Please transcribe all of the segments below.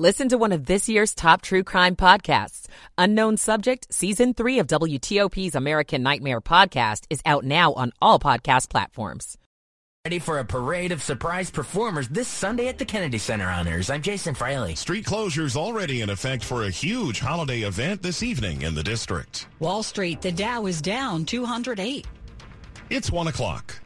Listen to one of this year's top true crime podcasts. Unknown Subject, Season 3 of WTOP's American Nightmare podcast is out now on all podcast platforms. Ready for a parade of surprise performers this Sunday at the Kennedy Center Honors. I'm Jason Fraley. Street closures already in effect for a huge holiday event this evening in the district. Wall Street, the Dow is down 208. It's 1 o'clock.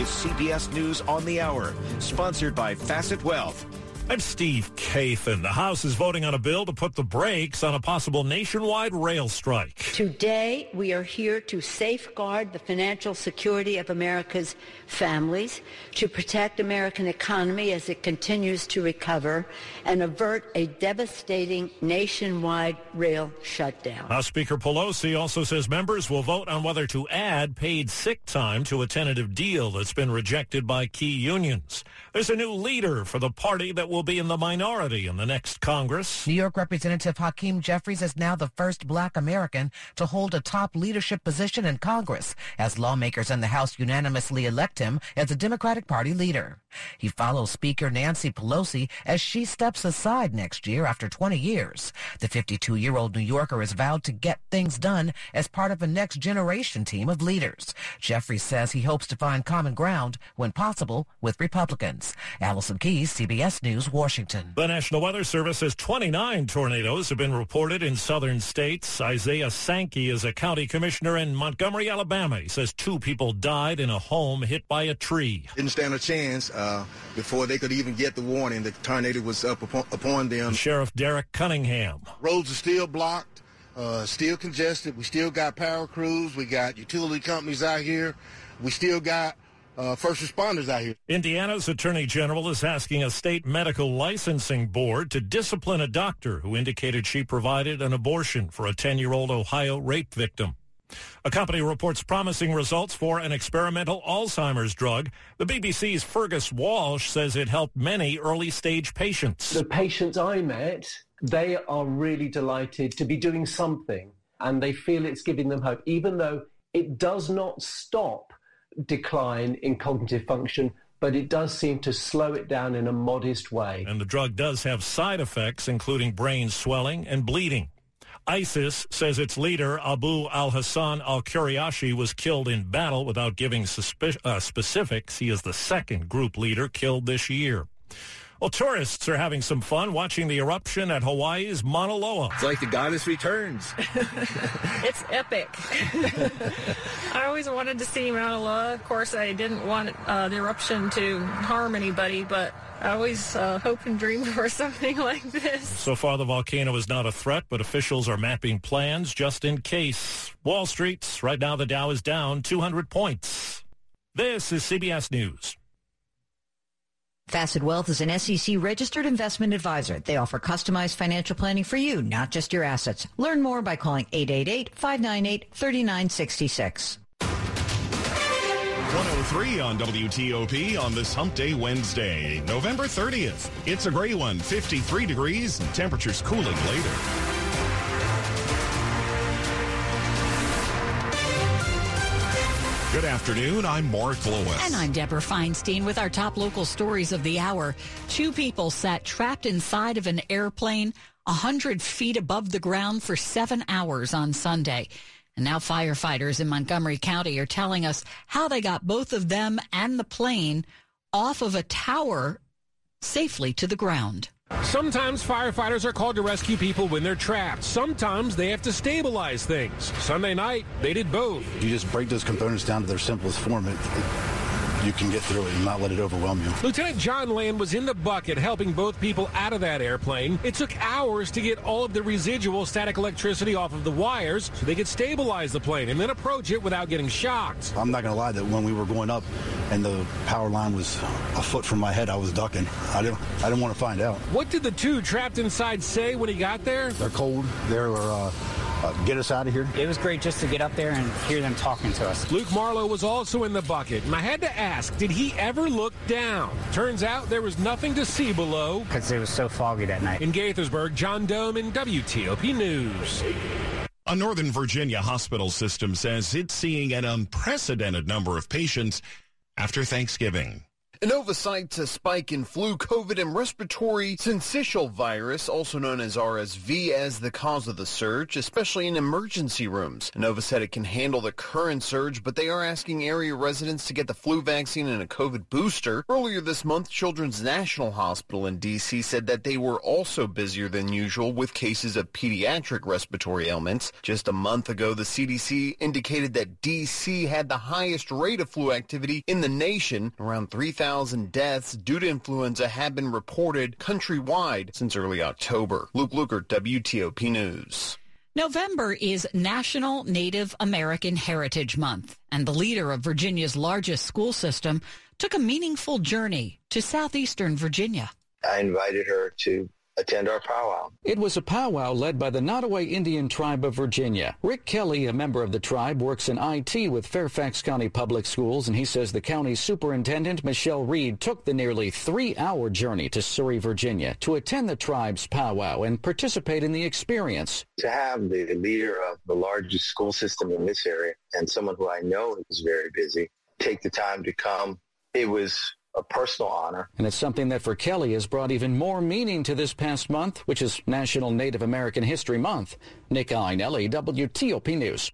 Is CBS News on the Hour, sponsored by Facet Wealth. I'm Steve Kathan. The House is voting on a bill to put the brakes on a possible nationwide rail strike. Today, we are here to safeguard the financial security of America's families, to protect American economy as it continues to recover, and avert a devastating nationwide rail shutdown. House Speaker Pelosi also says members will vote on whether to add paid sick time to a tentative deal that's been rejected by key unions. There's a new leader for the party that will be in the minority in the next Congress. New York Representative Hakeem Jeffries is now the first black American to hold a top leadership position in Congress as lawmakers in the House unanimously elect him as a Democratic Party leader. He follows Speaker Nancy Pelosi as she steps aside next year after 20 years. The 52-year-old New Yorker is vowed to get things done as part of a next generation team of leaders. Jeffries says he hopes to find common ground, when possible, with Republicans. Allison Keyes, CBS News, Washington. The National Weather Service says 29 tornadoes have been reported in southern states. Isaiah Sankey is a county commissioner in Montgomery, Alabama. He says two people died in a home hit by a tree. Didn't stand a chance uh, before they could even get the warning. The tornado was up upon, upon them. Sheriff Derek Cunningham. Roads are still blocked. Uh, still congested. We still got power crews. We got utility companies out here. We still got uh, first responders out here. Indiana's Attorney General is asking a state medical licensing board to discipline a doctor who indicated she provided an abortion for a 10-year-old Ohio rape victim. A company reports promising results for an experimental Alzheimer's drug. The BBC's Fergus Walsh says it helped many early-stage patients. The patients I met, they are really delighted to be doing something, and they feel it's giving them hope, even though it does not stop decline in cognitive function, but it does seem to slow it down in a modest way. And the drug does have side effects, including brain swelling and bleeding. ISIS says its leader, Abu al-Hassan al-Qurayshi, was killed in battle without giving uh, specifics. He is the second group leader killed this year. Well, tourists are having some fun watching the eruption at Hawaii's Mauna Loa. It's like the goddess returns. it's epic. I always wanted to see Mauna Loa. Of course, I didn't want uh, the eruption to harm anybody, but I always uh, hope and dream for something like this. So far, the volcano is not a threat, but officials are mapping plans just in case. Wall Street, right now the Dow is down 200 points. This is CBS News. Facet Wealth is an SEC registered investment advisor. They offer customized financial planning for you, not just your assets. Learn more by calling 888-598-3966. 103 on WTOP on this Hump Day Wednesday, November 30th. It's a gray one, 53 degrees, and temperatures cooling later. Good afternoon. I'm Mark Lewis. And I'm Deborah Feinstein with our top local stories of the hour. Two people sat trapped inside of an airplane 100 feet above the ground for seven hours on Sunday. And now firefighters in Montgomery County are telling us how they got both of them and the plane off of a tower safely to the ground. Sometimes firefighters are called to rescue people when they're trapped. Sometimes they have to stabilize things. Sunday night, they did both. You just break those components down to their simplest form. It, it, you can get through it and not let it overwhelm you. Lieutenant John Land was in the bucket helping both people out of that airplane. It took hours to get all of the residual static electricity off of the wires so they could stabilize the plane and then approach it without getting shocked. I'm not going to lie that when we were going up and the power line was a foot from my head, I was ducking. I didn't, I didn't want to find out. What did the two trapped inside say when he got there? They're cold. They're uh, uh, get us out of here. It was great just to get up there and hear them talking to us. Luke Marlowe was also in the bucket, and I had to ask, did he ever look down? Turns out there was nothing to see below. Because it was so foggy that night. In Gaithersburg, John Domen WTOP News. A Northern Virginia hospital system says it's seeing an unprecedented number of patients after Thanksgiving. Inova cites a spike in flu, COVID, and respiratory syncytial virus, also known as RSV, as the cause of the surge, especially in emergency rooms. Inova said it can handle the current surge, but they are asking area residents to get the flu vaccine and a COVID booster. Earlier this month, Children's National Hospital in D.C. said that they were also busier than usual with cases of pediatric respiratory ailments. Just a month ago, the CDC indicated that D.C. had the highest rate of flu activity in the nation, around 3,000 3,000 deaths due to influenza have been reported countrywide since early October. Luke Lukert, WTOP News. November is National Native American Heritage Month, and the leader of Virginia's largest school system took a meaningful journey to southeastern Virginia. I invited her to attend our powwow. It was a powwow led by the Nottoway Indian Tribe of Virginia. Rick Kelly, a member of the tribe, works in IT with Fairfax County Public Schools, and he says the county superintendent, Michelle Reid, took the nearly three-hour journey to Surry, Virginia to attend the tribe's powwow and participate in the experience. To have the leader of the largest school system in this area and someone who I know is very busy take the time to come, it was a personal honor. And it's something that for Kelly has brought even more meaning to this past month, which is National Native American History Month. Nick Iannelli, WTOP News.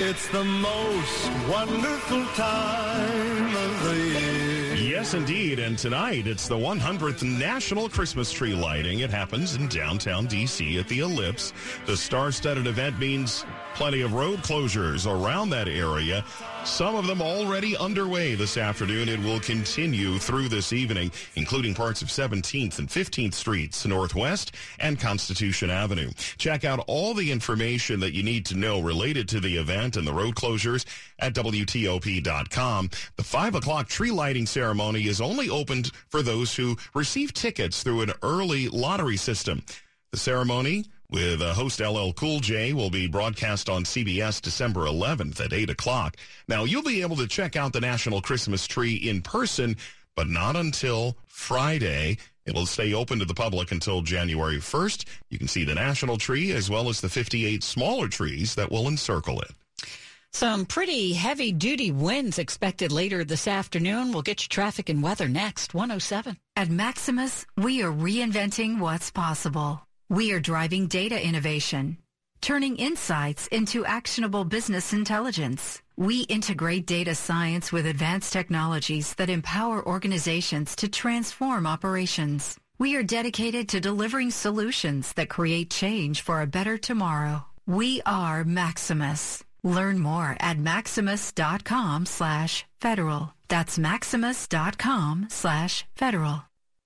It's the most wonderful time of the year. Yes, indeed. And tonight, it's the 100th National Christmas Tree Lighting. It happens in downtown D.C. at the Ellipse. The star-studded event means plenty of road closures around that area. Some of them already underway this afternoon. It will continue through this evening, including parts of 17th and 15th Streets Northwest and Constitution Avenue. Check out all the information that you need to know related to the event and the road closures at WTOP.com. The 5 o'clock tree lighting ceremony is only opened for those who receive tickets through an early lottery system. The ceremony with uh, host LL Cool J will be broadcast on CBS December 11th at 8 o'clock. Now, you'll be able to check out the National Christmas Tree in person, but not until Friday. It'll stay open to the public until January 1st. You can see the national tree as well as the 58 smaller trees that will encircle it. Some pretty heavy duty winds expected later this afternoon. We'll get you traffic and weather next. 107. At Maximus, we are reinventing what's possible. We are driving data innovation, turning insights into actionable business intelligence. We integrate data science with advanced technologies that empower organizations to transform operations. We are dedicated to delivering solutions that create change for a better tomorrow. We are Maximus. Learn more at maximus.com slash federal. That's maximus.com slash federal.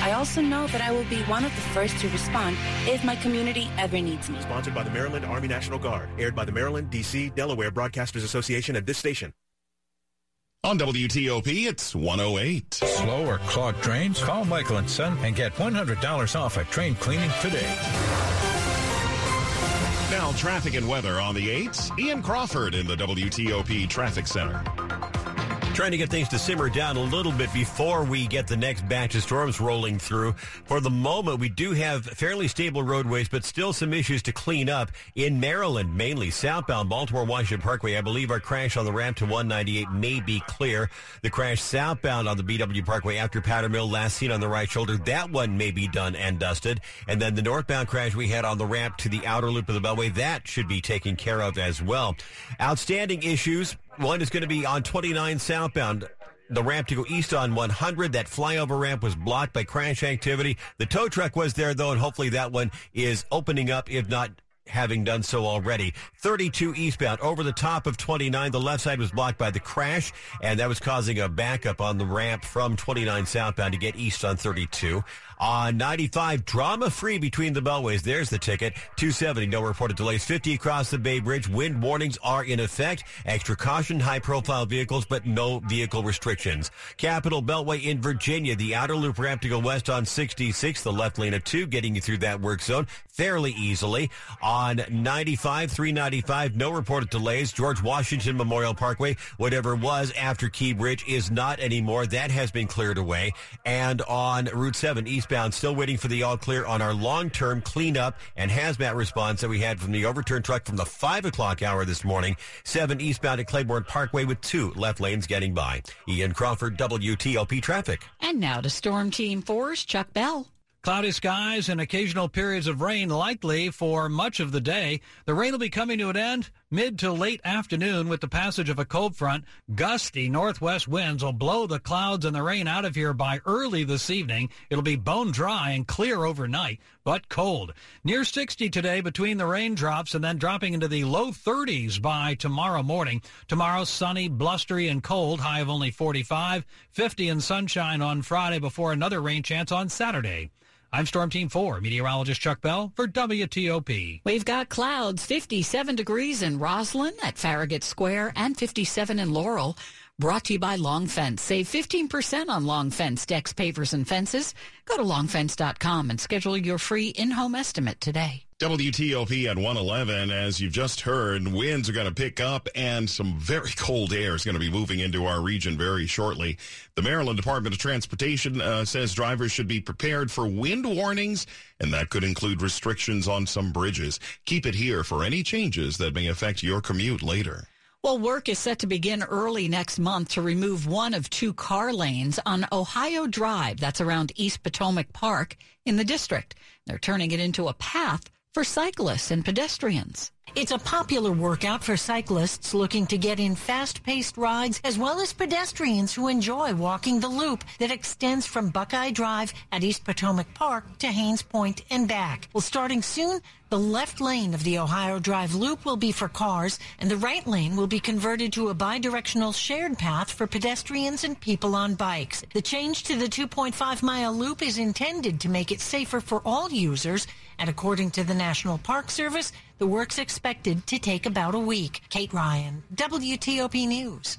I also know that I will be one of the first to respond if my community ever needs me. Sponsored by the Maryland Army National Guard. Aired by the Maryland, D.C., Delaware Broadcasters Association at this station. On WTOP, it's 108. Slow or clogged drains? Call Michael and Son and get $100 off a train cleaning today. Now, traffic and weather on the 8s. Ian Crawford in the WTOP Traffic Center. Trying to get things to simmer down a little bit before we get the next batch of storms rolling through. For the moment, we do have fairly stable roadways, but still some issues to clean up in Maryland, mainly southbound Baltimore Washington Parkway. I believe our crash on the ramp to 198 may be clear. The crash southbound on the BW Parkway after Powder Mill, last seen on the right shoulder, that one may be done and dusted. And then the northbound crash we had on the ramp to the outer loop of the Beltway, that should be taken care of as well. Outstanding issues one is going to be on 29 southbound. The ramp to go east on 100. That flyover ramp was blocked by crash activity. The tow truck was there though, and hopefully that one is opening up, if not having done so already. 32 eastbound over the top of 29. The left side was blocked by the crash, and that was causing a backup on the ramp from 29 southbound to get east on 32. On 95, drama free between the beltways. There's the ticket. 270, no reported delays. 50 across the Bay Bridge. Wind warnings are in effect. Extra caution, high profile vehicles, but no vehicle restrictions. Capital Beltway in Virginia. The outer loop ramp to go west on 66. The left lane of two getting you through that work zone fairly easily. On On 95, 395, no reported delays. George Washington Memorial Parkway, whatever was after Key Bridge is not anymore. That has been cleared away. And on Route 7 eastbound, still waiting for the all clear on our long-term cleanup and hazmat response that we had from the overturned truck from the 5 o'clock hour this morning. 7 eastbound at Claiborne Parkway with two left lanes getting by. Ian Crawford, WTOP Traffic. And now to Storm Team 4's Chuck Bell. Cloudy skies and occasional periods of rain likely for much of the day. The rain will be coming to an end mid to late afternoon with the passage of a cold front. Gusty northwest winds will blow the clouds and the rain out of here by early this evening. It'll be bone dry and clear overnight, but cold. Near 60 today between the raindrops and then dropping into the low 30s by tomorrow morning. Tomorrow sunny, blustery, and cold, high of only 45. 50 and sunshine on Friday before another rain chance on Saturday. I'm Storm Team 4, meteorologist Chuck Bell for WTOP. We've got clouds, 57 degrees in Rosslyn at Farragut Square and 57 in Laurel. Brought to you by Long Fence. Save 15% on Long Fence decks, pavers, and fences. Go to longfence.com and schedule your free in-home estimate today. WTOP at 111. As you've just heard, winds are going to pick up and some very cold air is going to be moving into our region very shortly. The Maryland Department of Transportation uh, says drivers should be prepared for wind warnings, and that could include restrictions on some bridges. Keep it here for any changes that may affect your commute later. Well, work is set to begin early next month to remove one of two car lanes on Ohio Drive. That's around East Potomac Park in the district. They're turning it into a path for cyclists and pedestrians. It's a popular workout for cyclists looking to get in fast-paced rides as well as pedestrians who enjoy walking the loop that extends from Buckeye Drive at East Potomac Park to Hains Point and back. Well, starting soon, the left lane of the Ohio Drive loop will be for cars and the right lane will be converted to a bidirectional shared path for pedestrians and people on bikes. The change to the 2.5 mile loop is intended to make it safer for all users and according to the National Park Service, the work's expected to take about a week. Kate Ryan, WTOP News.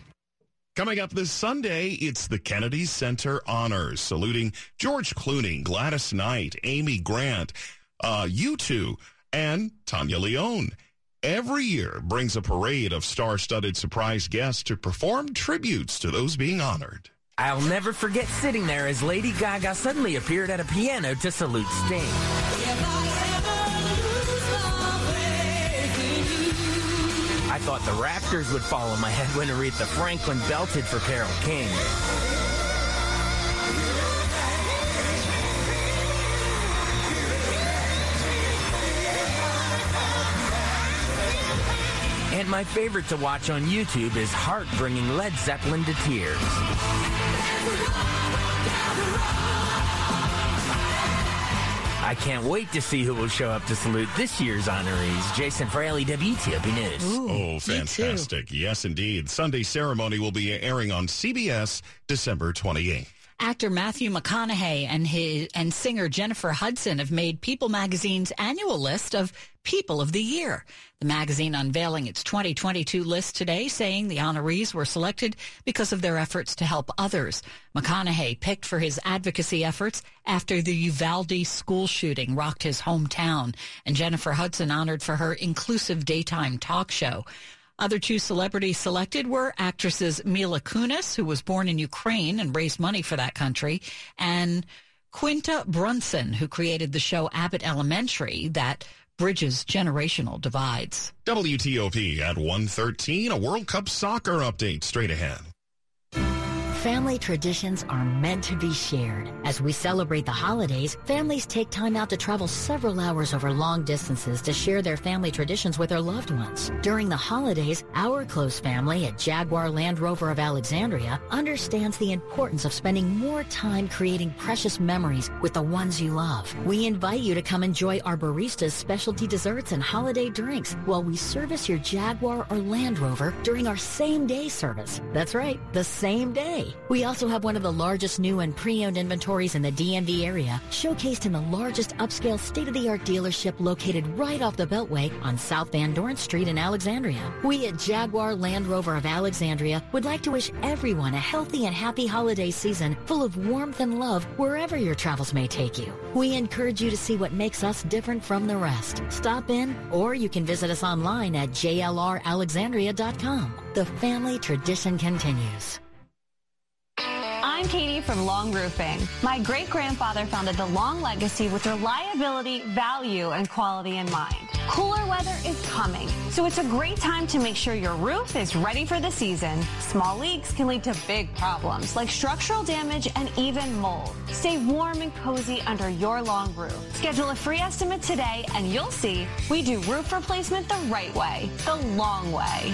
Coming up this Sunday, it's the Kennedy Center Honors, saluting George Clooney, Gladys Knight, Amy Grant, uh, U2, and Tania León. Every year brings a parade of star-studded surprise guests to perform tributes to those being honored. I'll never forget sitting there as Lady Gaga suddenly appeared at a piano to salute Sting. I thought the Raptors would follow my head when Aretha Franklin belted for Carole King. And my favorite to watch on YouTube is heart-bringing Led Zeppelin to tears. I can't wait to see who will show up to salute this year's honorees. Jason Fraley, WTOP News. oh, fantastic. Yes, indeed. Sunday ceremony will be airing on CBS December 28th. Actor Matthew McConaughey and his and singer Jennifer Hudson have made People magazine's annual list of People of the Year. The magazine unveiling its 2022 list today, saying the honorees were selected because of their efforts to help others. McConaughey picked for his advocacy efforts after the Uvalde school shooting rocked his hometown, and Jennifer Hudson honored for her inclusive daytime talk show. Other two celebrities selected were actresses Mila Kunis, who was born in Ukraine and raised money for that country, and Quinta Brunson, who created the show Abbott Elementary that bridges generational divides. WTOP at 113, a World Cup soccer update straight ahead. Family traditions are meant to be shared. As we celebrate the holidays, families take time out to travel several hours over long distances to share their family traditions with their loved ones. During the holidays, our close family at Jaguar Land Rover of Alexandria understands the importance of spending more time creating precious memories with the ones you love. We invite you to come enjoy our baristas' specialty desserts and holiday drinks while we service your Jaguar or Land Rover during our same day service. That's right, the same day. We also have one of the largest new and pre-owned inventories in the DMV area, showcased in the largest upscale state-of-the-art dealership located right off the Beltway on South Van Dorn Street in Alexandria. We at Jaguar Land Rover of Alexandria would like to wish everyone a healthy and happy holiday season full of warmth and love wherever your travels may take you. We encourage you to see what makes us different from the rest. Stop in, or you can visit us online at jlralexandria.com. The family tradition continues. I'm Katie from Long Roofing. My great grandfather founded the Long legacy with reliability, value, and quality in mind. Cooler weather is coming, so it's a great time to make sure your roof is ready for the season. Small leaks can lead to big problems like structural damage and even mold. Stay warm and cozy under your long roof. Schedule a free estimate today and you'll see we do roof replacement the right way, the long way.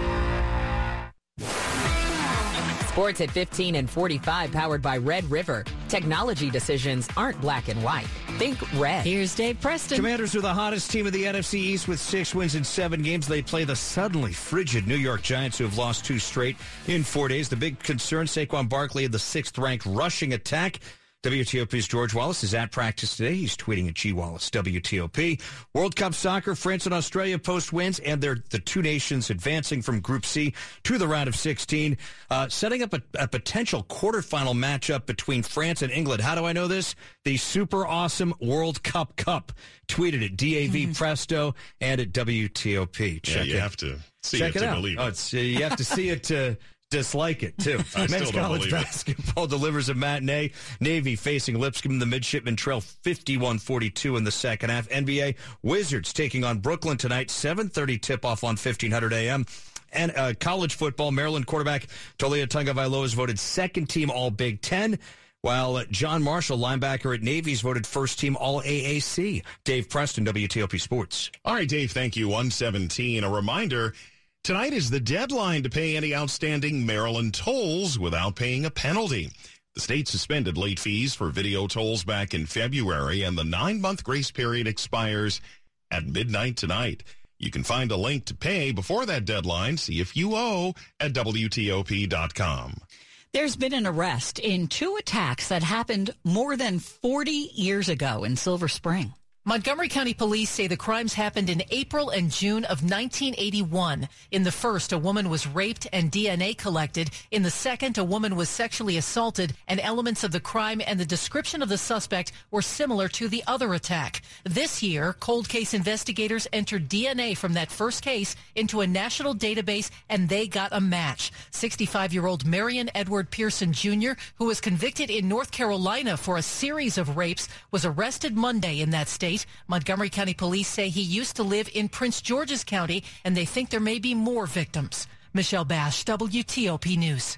Sports at 15 and 45 powered by Red River. Technology decisions aren't black and white. Think red. Here's Dave Preston. Commanders are the hottest team of the NFC East with six wins in seven games. They play the suddenly frigid New York Giants, who have lost two straight in four days. The big concern, Saquon Barkley had the sixth ranked rushing attack. WTOP's George Wallace is at practice today. He's tweeting at G Wallace WTOP. World Cup soccer, France and Australia post wins, and they're the two nations advancing from Group C to the round of 16, uh, setting up a, a, potential quarterfinal matchup between France and England. How do I know this? The super awesome World Cup Cup. Tweeted at DAV mm-hmm. Presto and at WTOP. Check yeah, you it. have to see Check it, it to out. believe oh, it. you have to see it to dislike it too. Men's college basketball delivers a matinee. Navy facing Lipscomb. The midshipmen trail 51-42 in the second half. NBA Wizards taking on Brooklyn tonight. 7:30 tip off on 1500 AM. And uh, college football, Maryland quarterback Taulia Tagovailoa is voted second team All Big Ten. While uh, John Marshall, linebacker at Navy, is voted first team All AAC. Dave Preston, WTOP Sports. All right, Dave, thank you. 117. A reminder Tonight is the deadline to pay any outstanding Maryland tolls without paying a penalty. The state suspended late fees for video tolls back in February, and the nine-month grace period expires at midnight tonight. You can find a link to pay before that deadline. See if you owe at WTOP.com. There's been an arrest in two attacks that happened more than 40 years ago in Silver Spring. Montgomery County Police say the crimes happened in April and June of 1981. In the first, a woman was raped and DNA collected. In the second, a woman was sexually assaulted and elements of the crime and the description of the suspect were similar to the other attack. This year, cold case investigators entered DNA from that first case into a national database and they got a match. 65-year-old Marion Edward Pearson Jr., who was convicted in North Carolina for a series of rapes, was arrested Monday in that state state. Montgomery County Police say he used to live in Prince George's County, and they think there may be more victims. Michelle Basch, WTOP News.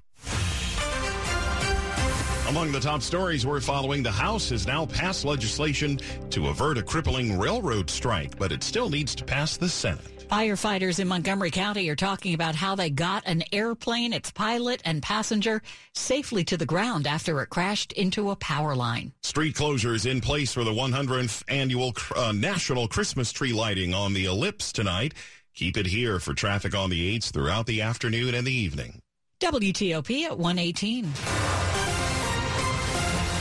Among the top stories we're following, the House has now passed legislation to avert a crippling railroad strike, but it still needs to pass the Senate. Firefighters in Montgomery County are talking about how they got an airplane, its pilot and passenger, safely to the ground after it crashed into a power line. Street closures in place for the 100th annual uh, National Christmas Tree Lighting on the Ellipse tonight. Keep it here for traffic on the 8s throughout the afternoon and the evening. WTOP at 118.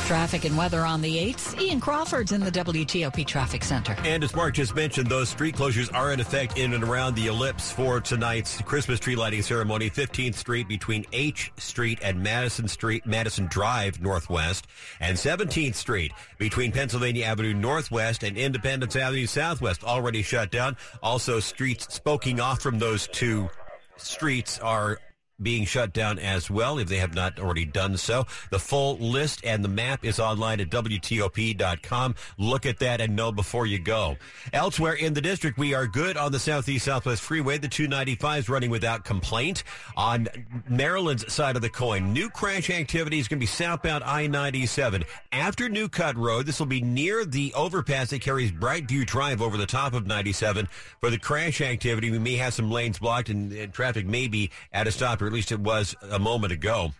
Traffic and weather on the 8th. Ian Crawford's in the WTOP Traffic Center. And as Mark just mentioned, those street closures are in effect in and around the ellipse for tonight's Christmas tree lighting ceremony. 15th Street between H Street and Madison Street, Madison Drive Northwest, and 17th Street between Pennsylvania Avenue Northwest and Independence Avenue Southwest already shut down. Also, streets spoking off from those two streets are being shut down as well if they have not already done so. The full list and the map is online at WTOP.com. Look at that and know before you go. Elsewhere in the district, we are good on the Southeast Southwest Freeway. The 295 is running without complaint. On Maryland's side of the coin, new crash activity is going to be southbound I-97. After New Cut Road, this will be near the overpass that carries Brightview Drive over the top of 97. For the crash activity, we may have some lanes blocked and, and traffic may be at a stop, or at least it was a moment ago.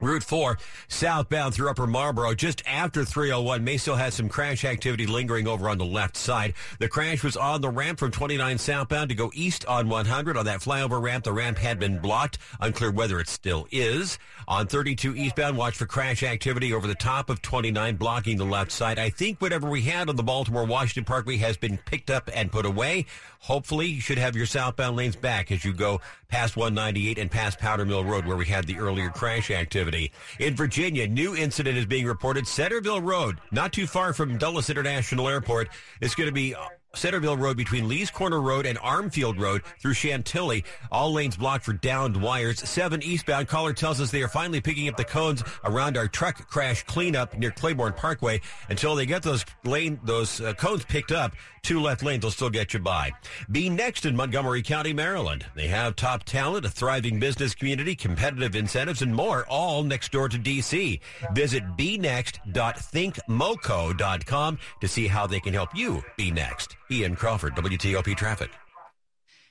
Route 4 southbound through Upper Marlboro just after 301 may still have some crash activity lingering over on the left side. The crash was on the ramp from 29 southbound to go east on 100 on that flyover ramp. The ramp had been blocked. Unclear whether it still is. On 32 eastbound, watch for crash activity over the top of 29 blocking the left side. I think whatever we had on the Baltimore Washington Parkway has been picked up and put away. Hopefully you should have your southbound lanes back as you go past 198 and past Powder Mill Road where we had the earlier crash activity. In Virginia, new incident is being reported. Centreville Road, not too far from Dulles International Airport. It's going to be uh, Centreville Road between Lee's Corner Road and Armfield Road through Chantilly. All lanes blocked for downed wires. 7 eastbound. Caller tells us they are finally picking up the cones around our truck crash cleanup near Claiborne Parkway. Until they get those lane those uh, cones picked up, two left lanes will still get you by. Be next in Montgomery County, Maryland. They have top talent, a thriving business community, competitive incentives, and more, all next door to D.C. Visit bnext.thinkmoco.com to see how they can help you be next. Ian Crawford, WTOP Traffic.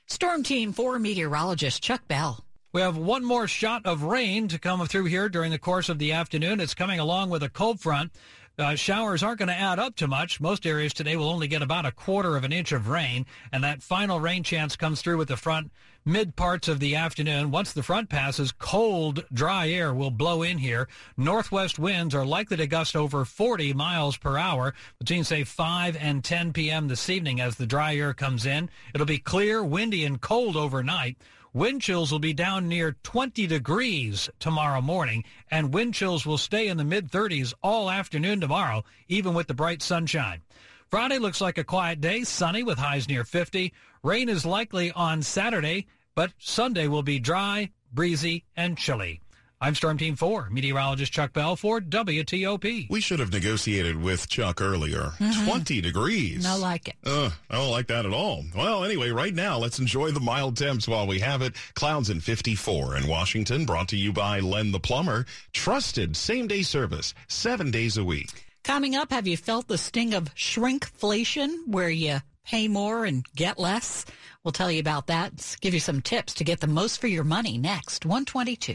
Storm Team 4 meteorologist Chuck Bell. We have one more shot of rain to come through here during the course of the afternoon. It's coming along with a cold front. Uh, showers aren't going to add up to much. Most areas today will only get about a quarter of an inch of rain, and that final rain chance comes through with the front mid parts of the afternoon. Once the front passes, cold, dry air will blow in here. Northwest winds are likely to gust over 40 miles per hour between, say, 5 and 10 p.m. this evening as the dry air comes in. It'll be clear, windy, and cold overnight. Wind chills will be down near 20 degrees tomorrow morning, and wind chills will stay in the mid 30s all afternoon tomorrow, even with the bright sunshine. Friday looks like a quiet day, sunny with highs near 50. Rain is likely on Saturday, but Sunday will be dry, breezy, and chilly. I'm Storm Team 4, meteorologist Chuck Bell for WTOP. We should have negotiated with Chuck earlier. Mhm. 20 degrees. No like it. Uh, I don't like that at all. Well, anyway, right now, let's enjoy the mild temps while we have it. Clouds in 54 in Washington, brought to you by Len the Plumber. Trusted same day service, seven days a week. Coming up, have you felt the sting of shrinkflation where you pay more and get less? We'll tell you about that. Give you some tips to get the most for your money next. 122.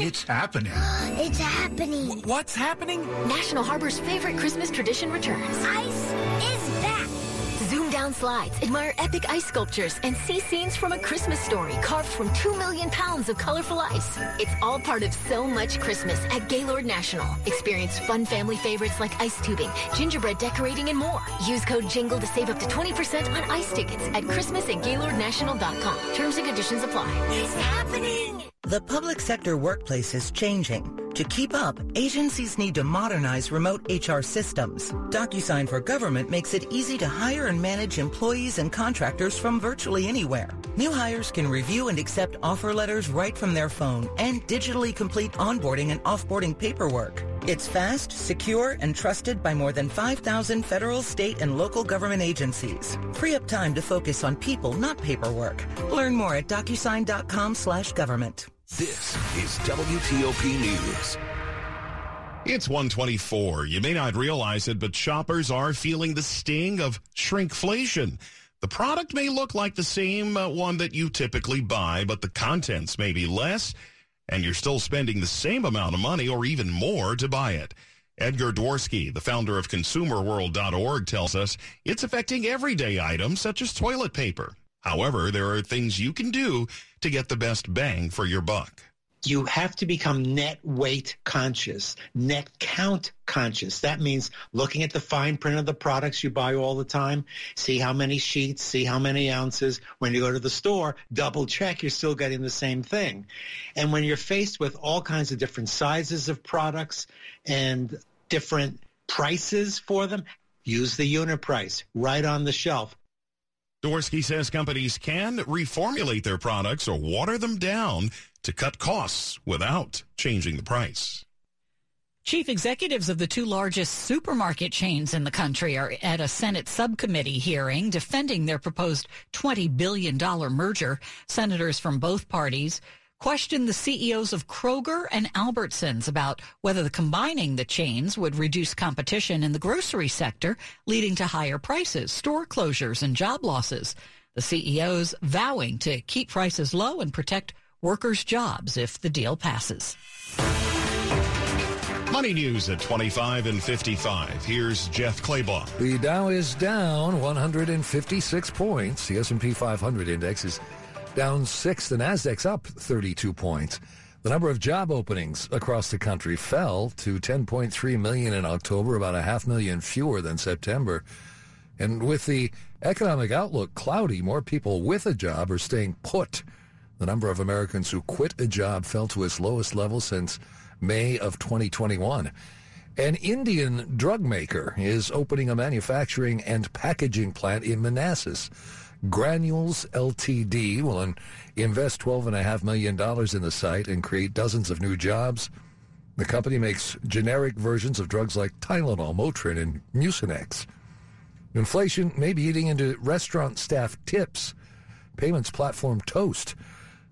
It's happening. It's happening. What's happening? National Harbor's favorite Christmas tradition returns. Ice is back. Down slides, admire epic ice sculptures, and see scenes from a Christmas story carved from two million pounds of colorful ice. It's all part of so much Christmas at Gaylord National. Experience fun family favorites like ice tubing, gingerbread decorating, and more. Use code JINGLE to save up to 20% on ice tickets at Christmas at GaylordNational.com. Terms and conditions apply. It's happening. The public sector workplace is changing. To keep up, agencies need to modernize remote HR systems. DocuSign for Government makes it easy to hire and manage employees and contractors from virtually anywhere. New hires can review and accept offer letters right from their phone and digitally complete onboarding and offboarding paperwork. It's fast, secure, and trusted by more than 5,000 federal, state, and local government agencies. Free up time to focus on people, not paperwork. Learn more at DocuSign.com slash government. This is WTOP News. It's 124. You may not realize it, but shoppers are feeling the sting of shrinkflation. The product may look like the same uh, one that you typically buy, but the contents may be less, and you're still spending the same amount of money or even more to buy it. Edgar Dworsky, the founder of ConsumerWorld.org, tells us it's affecting everyday items such as toilet paper. However, there are things you can do to get the best bang for your buck. You have to become net weight conscious, net count conscious. That means looking at the fine print of the products you buy all the time, see how many sheets, see how many ounces. When you go to the store, double check you're still getting the same thing. And when you're faced with all kinds of different sizes of products and different prices for them, use the unit price right on the shelf. Dworsky says companies can reformulate their products or water them down to cut costs without changing the price. Chief executives of the two largest supermarket chains in the country are at a Senate subcommittee hearing defending their proposed $20 billion merger. Senators from both parties questioned the CEOs of Kroger and Albertsons about whether the combining the chains would reduce competition in the grocery sector, leading to higher prices, store closures, and job losses. The CEOs vowing to keep prices low and protect workers' jobs if the deal passes. Money news at 25 and 55. Here's Jeff Clabaugh. The Dow is down 156 points. The S&P 500 index is down six. The Nasdaq's up 32 points. The number of job openings across the country fell to 10.3 million in October, about a half million fewer than September. And with the economic outlook cloudy, more people with a job are staying put. The number of Americans who quit a job fell to its lowest level since May of 2021. An Indian drug maker is opening a manufacturing and packaging plant in Manassas. Granules Ltd. will in- invest $12.5 million in the site and create dozens of new jobs. The company makes generic versions of drugs like Tylenol, Motrin, and Mucinex. Inflation may be eating into restaurant staff tips. Payments platform Toast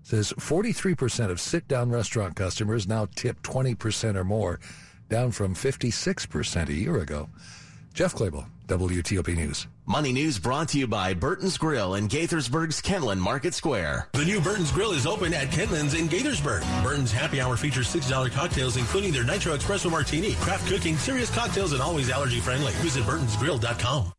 says 43% of sit-down restaurant customers now tip 20% or more, down from 56% a year ago. Jeff Clabaugh, WTOP News. Money News brought to you by Burton's Grill in Gaithersburg's Kentlands Market Square. The new Burton's Grill is open at Kentlands in Gaithersburg. Burton's Happy Hour features $6 cocktails, including their Nitro Espresso Martini, craft cooking, serious cocktails, and always allergy friendly. Visit burtonsgrill.com.